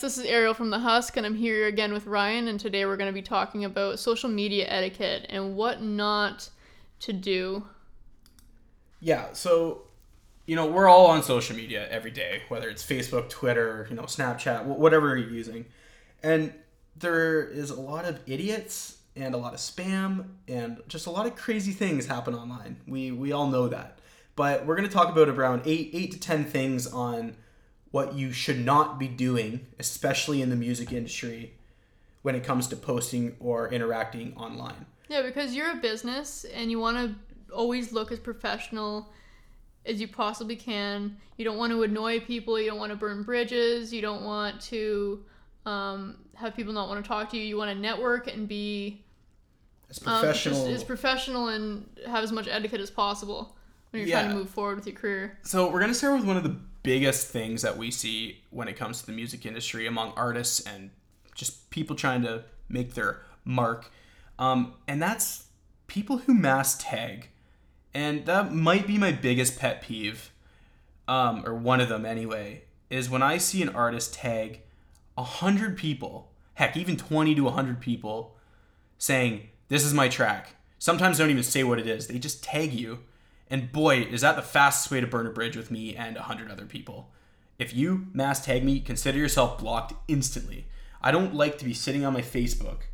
This is Ariel from the Husk, and I'm here again with Ryan, and today we're going to be talking about social media etiquette and what not to do. Yeah, so you know, we're all on social media every day, whether it's Facebook, Twitter, you know, Snapchat, whatever you're using. And there is a lot of idiots and a lot of spam and just a lot of crazy things happen online. We we all know that. But we're going to talk about around 8 8 to 10 things on what you should not be doing, especially in the music industry when it comes to posting or interacting online. Yeah, because you're a business and you want to always look as professional as you possibly can. You don't want to annoy people. You don't want to burn bridges. You don't want to um, have people not want to talk to you. You want to network and be As um, professional. just as professional and have as much etiquette as possible when you're trying to move forward with your career. So we're gonna start with one of the biggest things that we see when it comes to the music industry among artists and just people trying to make their mark, um, and that's people who mass tag, and that might be my biggest pet peeve, um, or one of them anyway, is when I see an artist tag a hundred people, heck, even twenty to hundred people, saying this is my track. Sometimes don't even say what it is; they just tag you. And boy, is that the fastest way to burn a bridge with me and a hundred other people. If you mass tag me, consider yourself blocked instantly. I don't like to be sitting on my Facebook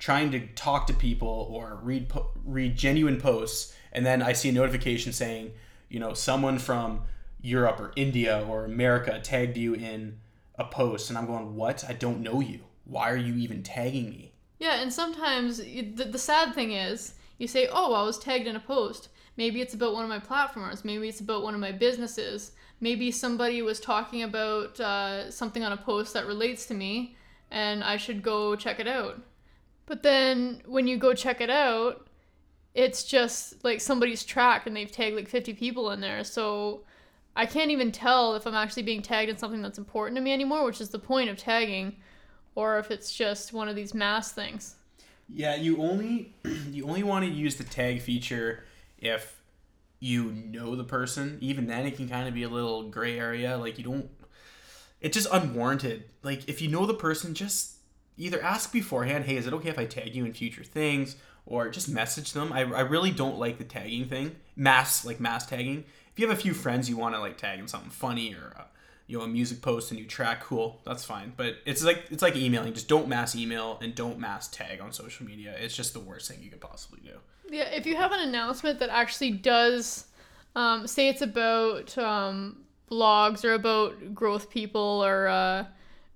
trying to talk to people or read po- read genuine posts and then I see a notification saying, you know, someone from Europe or India or America tagged you in a post and I'm going, "What? I don't know you. Why are you even tagging me?" Yeah, and sometimes the, the sad thing is you say, "Oh, I was tagged in a post." Maybe it's about one of my platforms. Maybe it's about one of my businesses. Maybe somebody was talking about uh, something on a post that relates to me, and I should go check it out. But then when you go check it out, it's just like somebody's track, and they've tagged like 50 people in there. So I can't even tell if I'm actually being tagged in something that's important to me anymore, which is the point of tagging, or if it's just one of these mass things. Yeah, you only you only want to use the tag feature if you know the person. Even then, it can kind of be a little gray area. Like you don't. It's just unwarranted. Like if you know the person, just either ask beforehand, "Hey, is it okay if I tag you in future things?" Or just message them. I, I really don't like the tagging thing. Mass like mass tagging. If you have a few friends you want to like tag in something funny or uh, you know a music post, a new track, cool, that's fine. But it's like it's like emailing. Just don't mass email and don't mass tag on social media. It's just the worst thing you could possibly do. Yeah, if you have an announcement that actually does, um, say it's about um, blogs or about growth people or uh,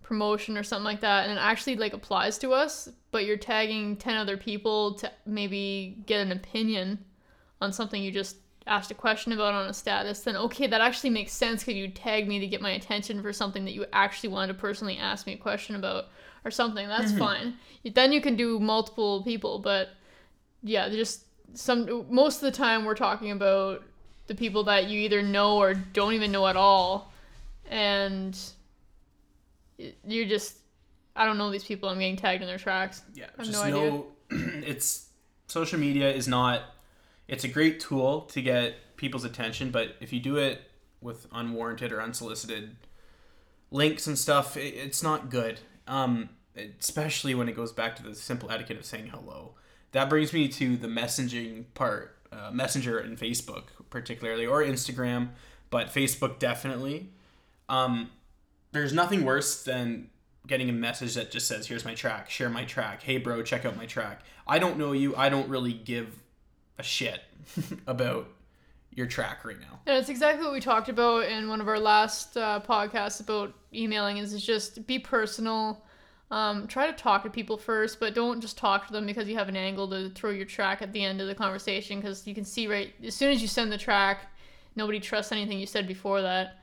promotion or something like that, and it actually like applies to us, but you're tagging ten other people to maybe get an opinion on something you just asked a question about on a status, then okay, that actually makes sense because you tagged me to get my attention for something that you actually wanted to personally ask me a question about or something. That's mm-hmm. fine. Then you can do multiple people, but yeah, just some most of the time we're talking about the people that you either know or don't even know at all, and you're just I don't know these people. I'm getting tagged in their tracks. Yeah, I have just no no. it's social media is not. It's a great tool to get people's attention, but if you do it with unwarranted or unsolicited links and stuff, it, it's not good. Um, especially when it goes back to the simple etiquette of saying hello. That brings me to the messaging part, uh, Messenger and Facebook particularly, or Instagram, but Facebook definitely. Um, there's nothing worse than getting a message that just says, "Here's my track. Share my track. Hey, bro, check out my track." I don't know you. I don't really give a shit about your track right now. And it's exactly what we talked about in one of our last uh, podcasts about emailing. Is just be personal. Um, try to talk to people first, but don't just talk to them because you have an angle to throw your track at the end of the conversation. Because you can see right as soon as you send the track, nobody trusts anything you said before that.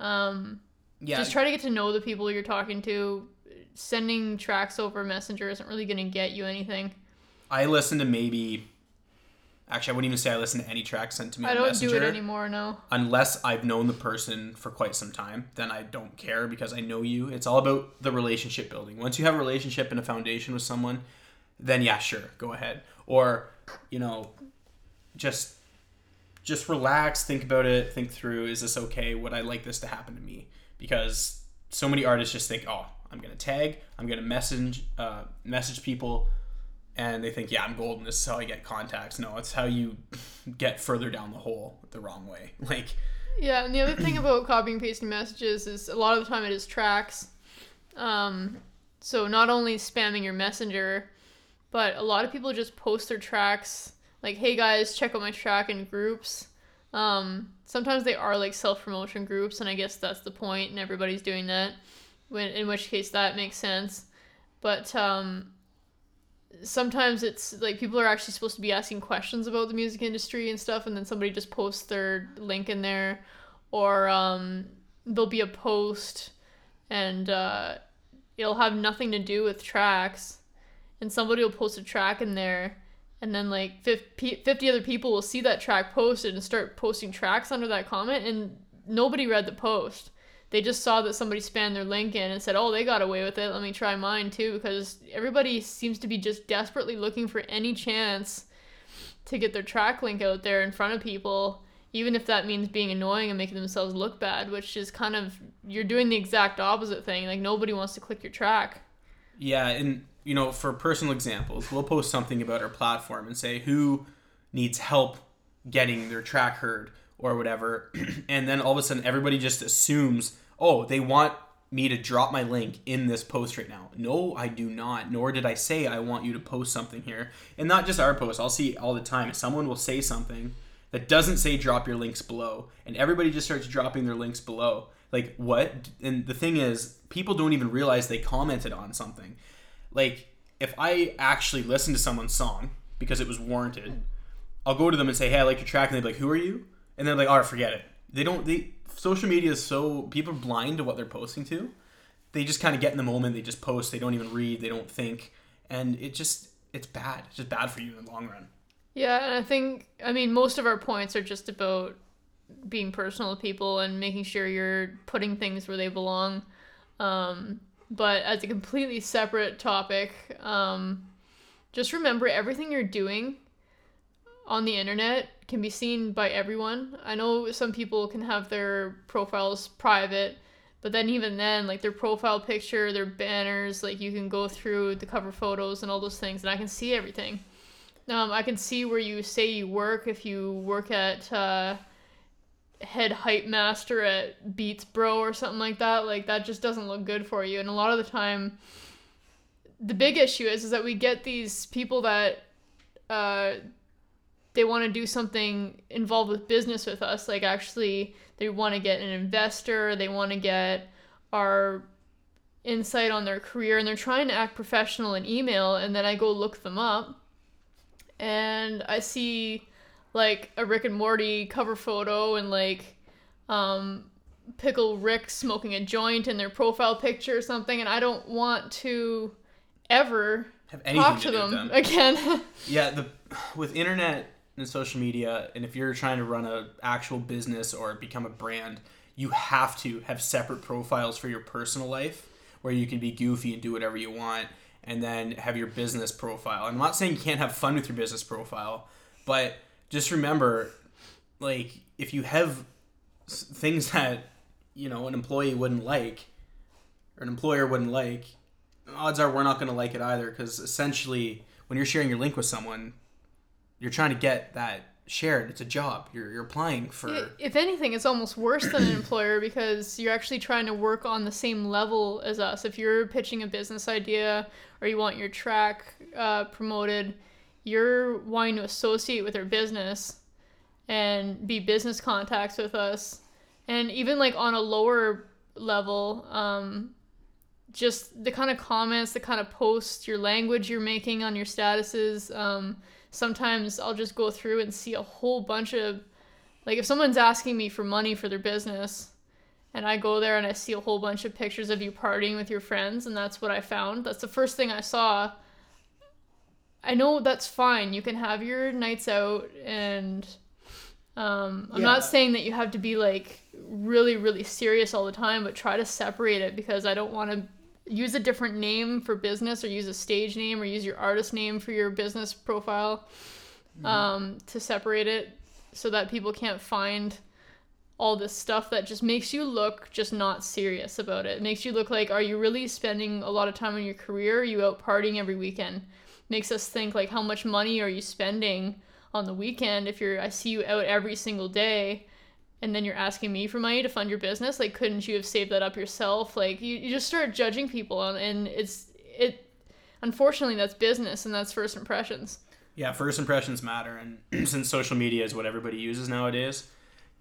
Um, Yeah, Just try to get to know the people you're talking to. Sending tracks over Messenger isn't really going to get you anything. I listen to maybe. Actually, I wouldn't even say I listen to any track sent to me I on don't Messenger. do it anymore, no. unless I've known the person for quite some time, then I don't care because I know you. It's all about the relationship building. Once you have a relationship and a foundation with someone, then yeah, sure, go ahead. Or, you know, just just relax, think about it, think through, is this okay? Would I like this to happen to me? Because so many artists just think, oh, I'm gonna tag, I'm gonna message uh, message people, and they think, yeah, I'm golden. This is how I get contacts. No, it's how you get further down the hole the wrong way. Like, Yeah, and the other thing about copying and pasting messages is a lot of the time it is tracks. Um, so not only spamming your messenger, but a lot of people just post their tracks like, "Hey guys, check out my track in groups." Um, sometimes they are like self promotion groups, and I guess that's the point, and everybody's doing that. When in which case that makes sense, but um, sometimes it's like people are actually supposed to be asking questions about the music industry and stuff and then somebody just posts their link in there or um, there'll be a post and uh, it'll have nothing to do with tracks and somebody will post a track in there and then like 50 other people will see that track posted and start posting tracks under that comment and nobody read the post they just saw that somebody spammed their link in and said, "Oh, they got away with it. Let me try mine too." Because everybody seems to be just desperately looking for any chance to get their track link out there in front of people, even if that means being annoying and making themselves look bad. Which is kind of you're doing the exact opposite thing. Like nobody wants to click your track. Yeah, and you know, for personal examples, we'll post something about our platform and say who needs help getting their track heard or whatever, and then all of a sudden everybody just assumes oh, they want me to drop my link in this post right now. No, I do not. Nor did I say I want you to post something here. And not just our post. I'll see all the time. Someone will say something that doesn't say drop your links below, and everybody just starts dropping their links below. Like what? And the thing is, people don't even realize they commented on something. Like if I actually listen to someone's song because it was warranted, I'll go to them and say, "Hey, I like your track," and they're like, "Who are you?" And they're like, "All right, forget it." They don't. They social media is so people are blind to what they're posting to. They just kind of get in the moment. They just post. They don't even read. They don't think, and it just it's bad. It's just bad for you in the long run. Yeah, and I think I mean most of our points are just about being personal to people and making sure you're putting things where they belong. Um, but as a completely separate topic, um, just remember everything you're doing on the internet can be seen by everyone. I know some people can have their profiles private, but then even then, like their profile picture, their banners, like you can go through the cover photos and all those things, and I can see everything. Um, I can see where you say you work if you work at uh, head hype master at Beats Bro or something like that. Like that just doesn't look good for you. And a lot of the time, the big issue is is that we get these people that uh, they want to do something involved with business with us like actually they want to get an investor they want to get our insight on their career and they're trying to act professional in email and then i go look them up and i see like a rick and morty cover photo and like um pickle rick smoking a joint in their profile picture or something and i don't want to ever talk to, to them, them. again. Yeah the with internet and social media and if you're trying to run a actual business or become a brand you have to have separate profiles for your personal life where you can be goofy and do whatever you want and then have your business profile. I'm not saying you can't have fun with your business profile but just remember like if you have things that you know an employee wouldn't like or an employer wouldn't like odds are we're not going to like it either because essentially when you're sharing your link with someone you're trying to get that shared. It's a job. You're, you're applying for. If anything, it's almost worse than an employer because you're actually trying to work on the same level as us. If you're pitching a business idea or you want your track uh, promoted, you're wanting to associate with our business and be business contacts with us. And even like on a lower level, um, just the kind of comments, the kind of posts, your language you're making on your statuses. Um, sometimes I'll just go through and see a whole bunch of like if someone's asking me for money for their business and I go there and I see a whole bunch of pictures of you partying with your friends and that's what I found. That's the first thing I saw. I know that's fine. You can have your nights out and um, I'm yeah. not saying that you have to be like really really serious all the time, but try to separate it because I don't want to use a different name for business or use a stage name or use your artist name for your business profile mm-hmm. um, to separate it so that people can't find all this stuff that just makes you look just not serious about it. it makes you look like are you really spending a lot of time on your career are you out partying every weekend makes us think like how much money are you spending on the weekend if you're i see you out every single day and then you're asking me for money to fund your business like couldn't you have saved that up yourself? Like you, you just start judging people and, and it's it unfortunately that's business and that's first impressions. Yeah first impressions matter and since social media is what everybody uses nowadays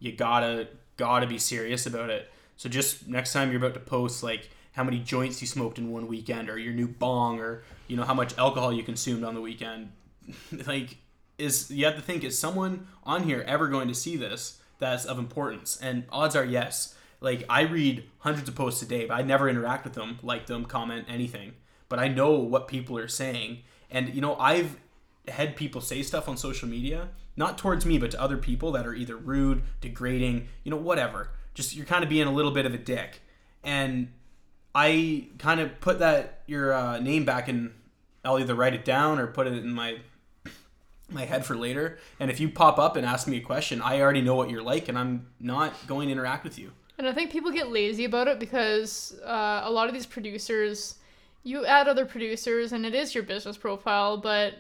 you gotta gotta be serious about it. So just next time you're about to post like how many joints you smoked in one weekend or your new bong or you know how much alcohol you consumed on the weekend like is you have to think is someone on here ever going to see this that's of importance. And odds are yes. Like i read hundreds of posts a day but i never interact with them like them comment anything. But i know what people are saying. And you know i've had people say stuff on social media not towards me but to other people that are either rude degrading you know whatever. Just you're kind of being a little bit of a dick. And I kind of put that your uh, name back in. I'll either write it down or put it in my my head for later. And if you pop up and ask me a question, I already know what you're like, and I'm not going to interact with you. And I think people get lazy about it because uh, a lot of these producers, you add other producers, and it is your business profile, but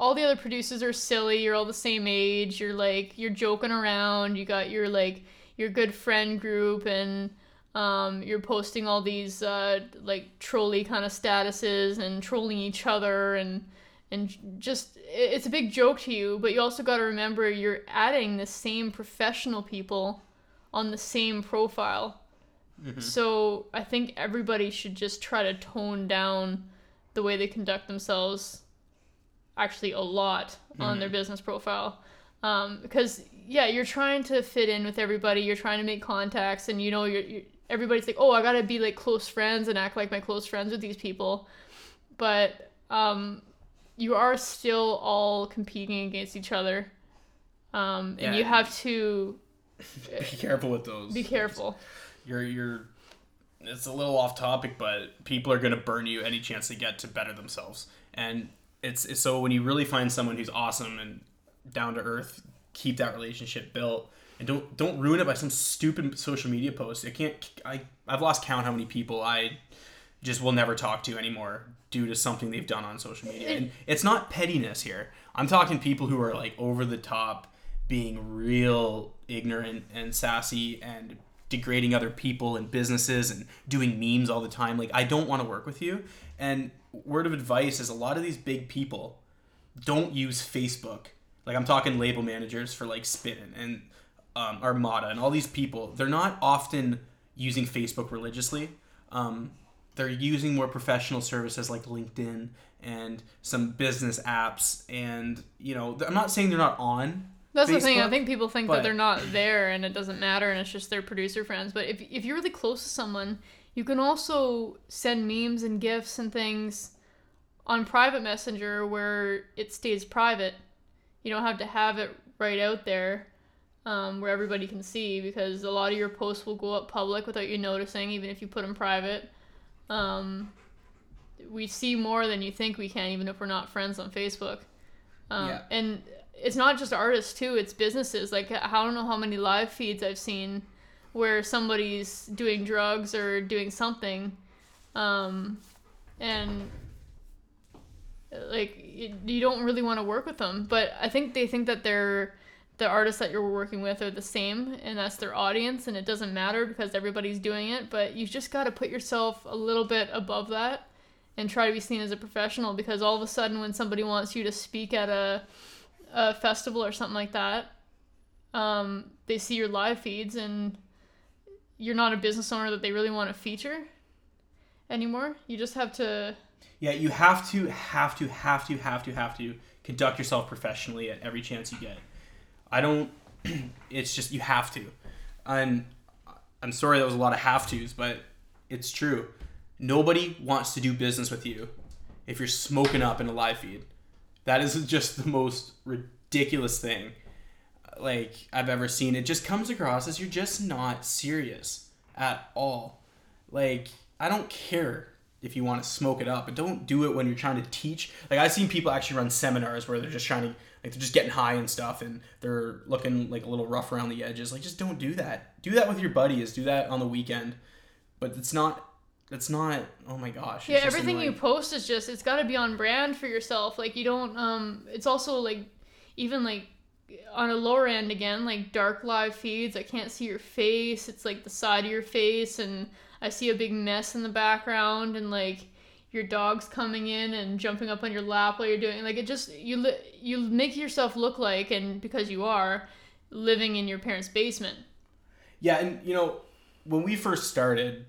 all the other producers are silly. You're all the same age. You're like you're joking around. You got your like your good friend group and um, you're posting all these uh, like trolly kind of statuses and trolling each other and and just it's a big joke to you but you also got to remember you're adding the same professional people on the same profile mm-hmm. so i think everybody should just try to tone down the way they conduct themselves actually a lot mm-hmm. on their mm-hmm. business profile um, because yeah you're trying to fit in with everybody you're trying to make contacts and you know you're, you're everybody's like, oh, I gotta be like close friends and act like my close friends with these people, but um, you are still all competing against each other, um, and yeah. you have to be careful with those. Be careful. You're you're. It's a little off topic, but people are gonna burn you any chance they get to better themselves, and it's, it's so when you really find someone who's awesome and down to earth, keep that relationship built and don't don't ruin it by some stupid social media post. I can't. I I've lost count how many people I just will never talk to anymore due to something they've done on social media. And it's not pettiness here. I'm talking people who are like over the top, being real ignorant and sassy and degrading other people and businesses and doing memes all the time. Like I don't want to work with you. And word of advice is a lot of these big people don't use Facebook. Like I'm talking label managers for like Spin and um, Armada and all these people, they're not often using Facebook religiously. Um, they're using more professional services like LinkedIn and some business apps. And, you know, I'm not saying they're not on. That's Facebook, the thing. I think people think but, that they're not there and it doesn't matter and it's just their producer friends. But if, if you're really close to someone, you can also send memes and GIFs and things on private messenger where it stays private. You don't have to have it right out there um, where everybody can see because a lot of your posts will go up public without you noticing, even if you put them private. Um, we see more than you think we can, even if we're not friends on Facebook. Um, yeah. And it's not just artists too; it's businesses. Like I don't know how many live feeds I've seen where somebody's doing drugs or doing something, um, and like you don't really want to work with them. But I think they think that they're the artists that you're working with are the same and that's their audience and it doesn't matter because everybody's doing it but you've just got to put yourself a little bit above that and try to be seen as a professional because all of a sudden when somebody wants you to speak at a, a festival or something like that um, they see your live feeds and you're not a business owner that they really want to feature anymore. You just have to yeah you have to have to have to have to have to conduct yourself professionally at every chance you get I don't. it's just you have to, and I'm sorry that was a lot of have tos, but it's true. Nobody wants to do business with you if you're smoking up in a live feed. That is just the most ridiculous thing like I've ever seen. It just comes across as you're just not serious at all. Like I don't care if you want to smoke it up, but don't do it when you're trying to teach. Like I've seen people actually run seminars where they're just trying to like they're just getting high and stuff and they're looking like a little rough around the edges. Like just don't do that. Do that with your buddies. Do that on the weekend. But it's not it's not oh my gosh. Yeah, everything you post is just it's got to be on brand for yourself. Like you don't um it's also like even like on a lower end again, like dark live feeds, I can't see your face. It's like the side of your face and I see a big mess in the background and like your dog's coming in and jumping up on your lap while you're doing like it just you you make yourself look like and because you are living in your parents' basement. Yeah, and you know, when we first started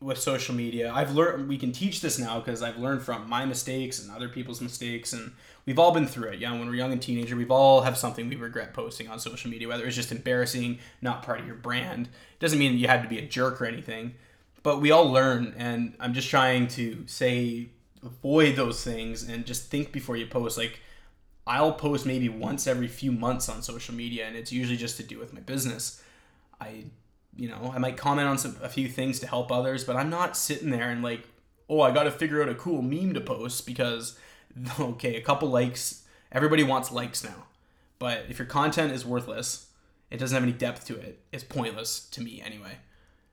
with social media, I've learned we can teach this now because I've learned from my mistakes and other people's mistakes, and we've all been through it. Yeah, when we're young and teenager, we've all have something we regret posting on social media, whether it's just embarrassing, not part of your brand. It doesn't mean you had to be a jerk or anything, but we all learn, and I'm just trying to say avoid those things and just think before you post. Like, I'll post maybe once every few months on social media, and it's usually just to do with my business. I, you know, I might comment on some, a few things to help others, but I'm not sitting there and like, oh, I got to figure out a cool meme to post because, okay, a couple likes, everybody wants likes now. But if your content is worthless, it doesn't have any depth to it, it's pointless to me anyway.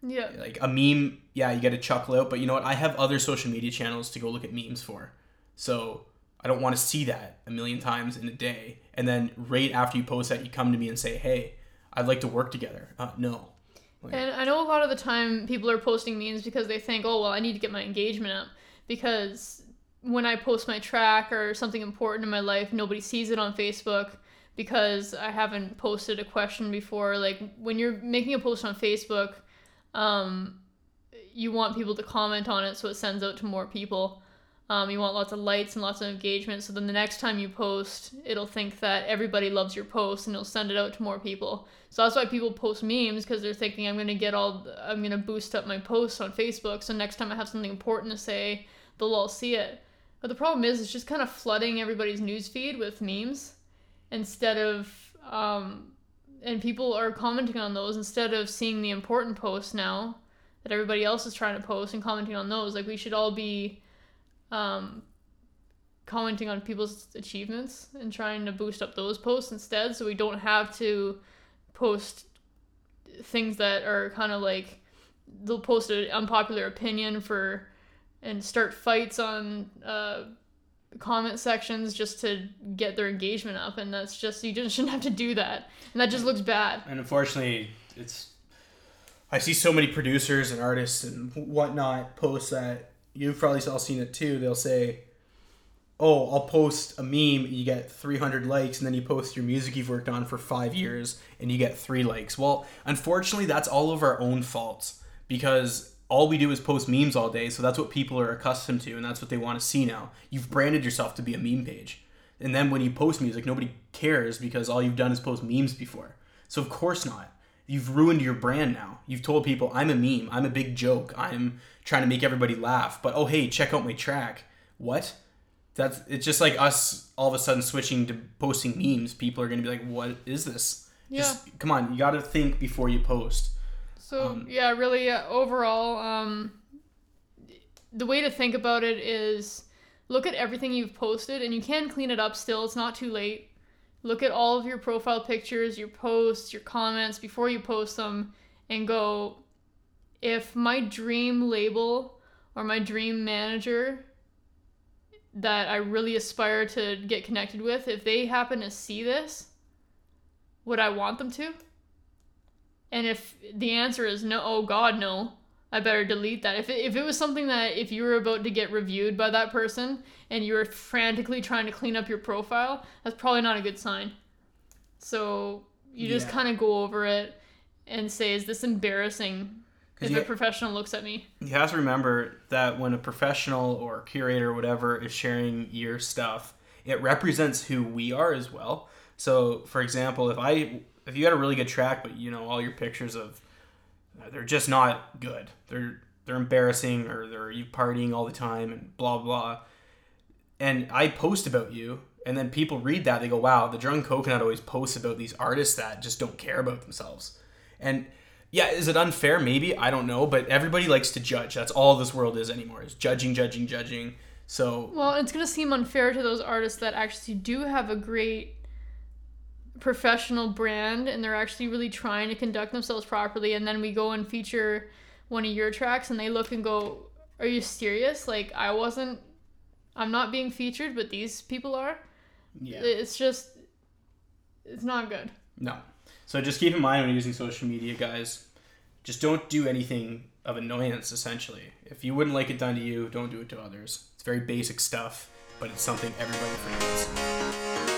Yeah. Like a meme, yeah, you get a chuckle out, but you know what? I have other social media channels to go look at memes for. So I don't want to see that a million times in a day. And then right after you post that, you come to me and say, hey, I'd like to work together. Uh, no. And I know a lot of the time people are posting memes because they think, oh, well, I need to get my engagement up. Because when I post my track or something important in my life, nobody sees it on Facebook because I haven't posted a question before. Like when you're making a post on Facebook, um, you want people to comment on it so it sends out to more people. Um, you want lots of likes and lots of engagement. So then the next time you post, it'll think that everybody loves your post and it'll send it out to more people. So that's why people post memes because they're thinking I'm gonna get all I'm gonna boost up my posts on Facebook. So next time I have something important to say, they'll all see it. But the problem is, it's just kind of flooding everybody's newsfeed with memes instead of um, and people are commenting on those instead of seeing the important posts now that everybody else is trying to post and commenting on those. Like we should all be um, commenting on people's achievements and trying to boost up those posts instead, so we don't have to post things that are kind of like they'll post an unpopular opinion for and start fights on uh, comment sections just to get their engagement up and that's just you just shouldn't have to do that and that just looks bad And unfortunately, it's. I see so many producers and artists and whatnot post that. You've probably all seen it too. They'll say, Oh, I'll post a meme, you get 300 likes, and then you post your music you've worked on for five mm-hmm. years, and you get three likes. Well, unfortunately, that's all of our own faults because all we do is post memes all day, so that's what people are accustomed to, and that's what they want to see now. You've branded yourself to be a meme page. And then when you post music, nobody cares because all you've done is post memes before. So, of course not. You've ruined your brand now. You've told people, I'm a meme, I'm a big joke, I'm trying to make everybody laugh, but oh, hey, check out my track. What? That's it's just like us all of a sudden switching to posting memes. People are gonna be like, "What is this?" Just come on, you got to think before you post. So Um, yeah, really uh, overall, um, the way to think about it is look at everything you've posted, and you can clean it up still. It's not too late. Look at all of your profile pictures, your posts, your comments before you post them, and go. If my dream label or my dream manager that I really aspire to get connected with, if they happen to see this, would I want them to? And if the answer is no, oh God, no, I better delete that. If it, if it was something that if you were about to get reviewed by that person and you were frantically trying to clean up your profile, that's probably not a good sign. So you just Yeah. kind of go over it and say, is this embarrassing?" If you- a professional looks at me. You have to remember that when a professional or curator or whatever is sharing your stuff, it represents who we are as well. So, for example, if I if you had a really good track, but you know all your pictures of they're just not good. They're they're embarrassing or they're you partying all the time and blah blah. And I post about you, and then people read that they go, "Wow, the drunk coconut always posts about these artists that just don't care about themselves." And yeah, is it unfair? Maybe I don't know, but everybody likes to judge. That's all this world is anymore. Is judging, judging, judging. So Well, it's gonna seem unfair to those artists that actually do have a great professional brand and they're actually really trying to conduct themselves properly and then we go and feature one of your tracks and they look and go are you serious like i wasn't i'm not being featured but these people are yeah, it's just it's not good no. So just keep in mind when using social media, guys. Just don't do anything of annoyance. Essentially, if you wouldn't like it done to you, don't do it to others. It's very basic stuff, but it's something everybody forgets.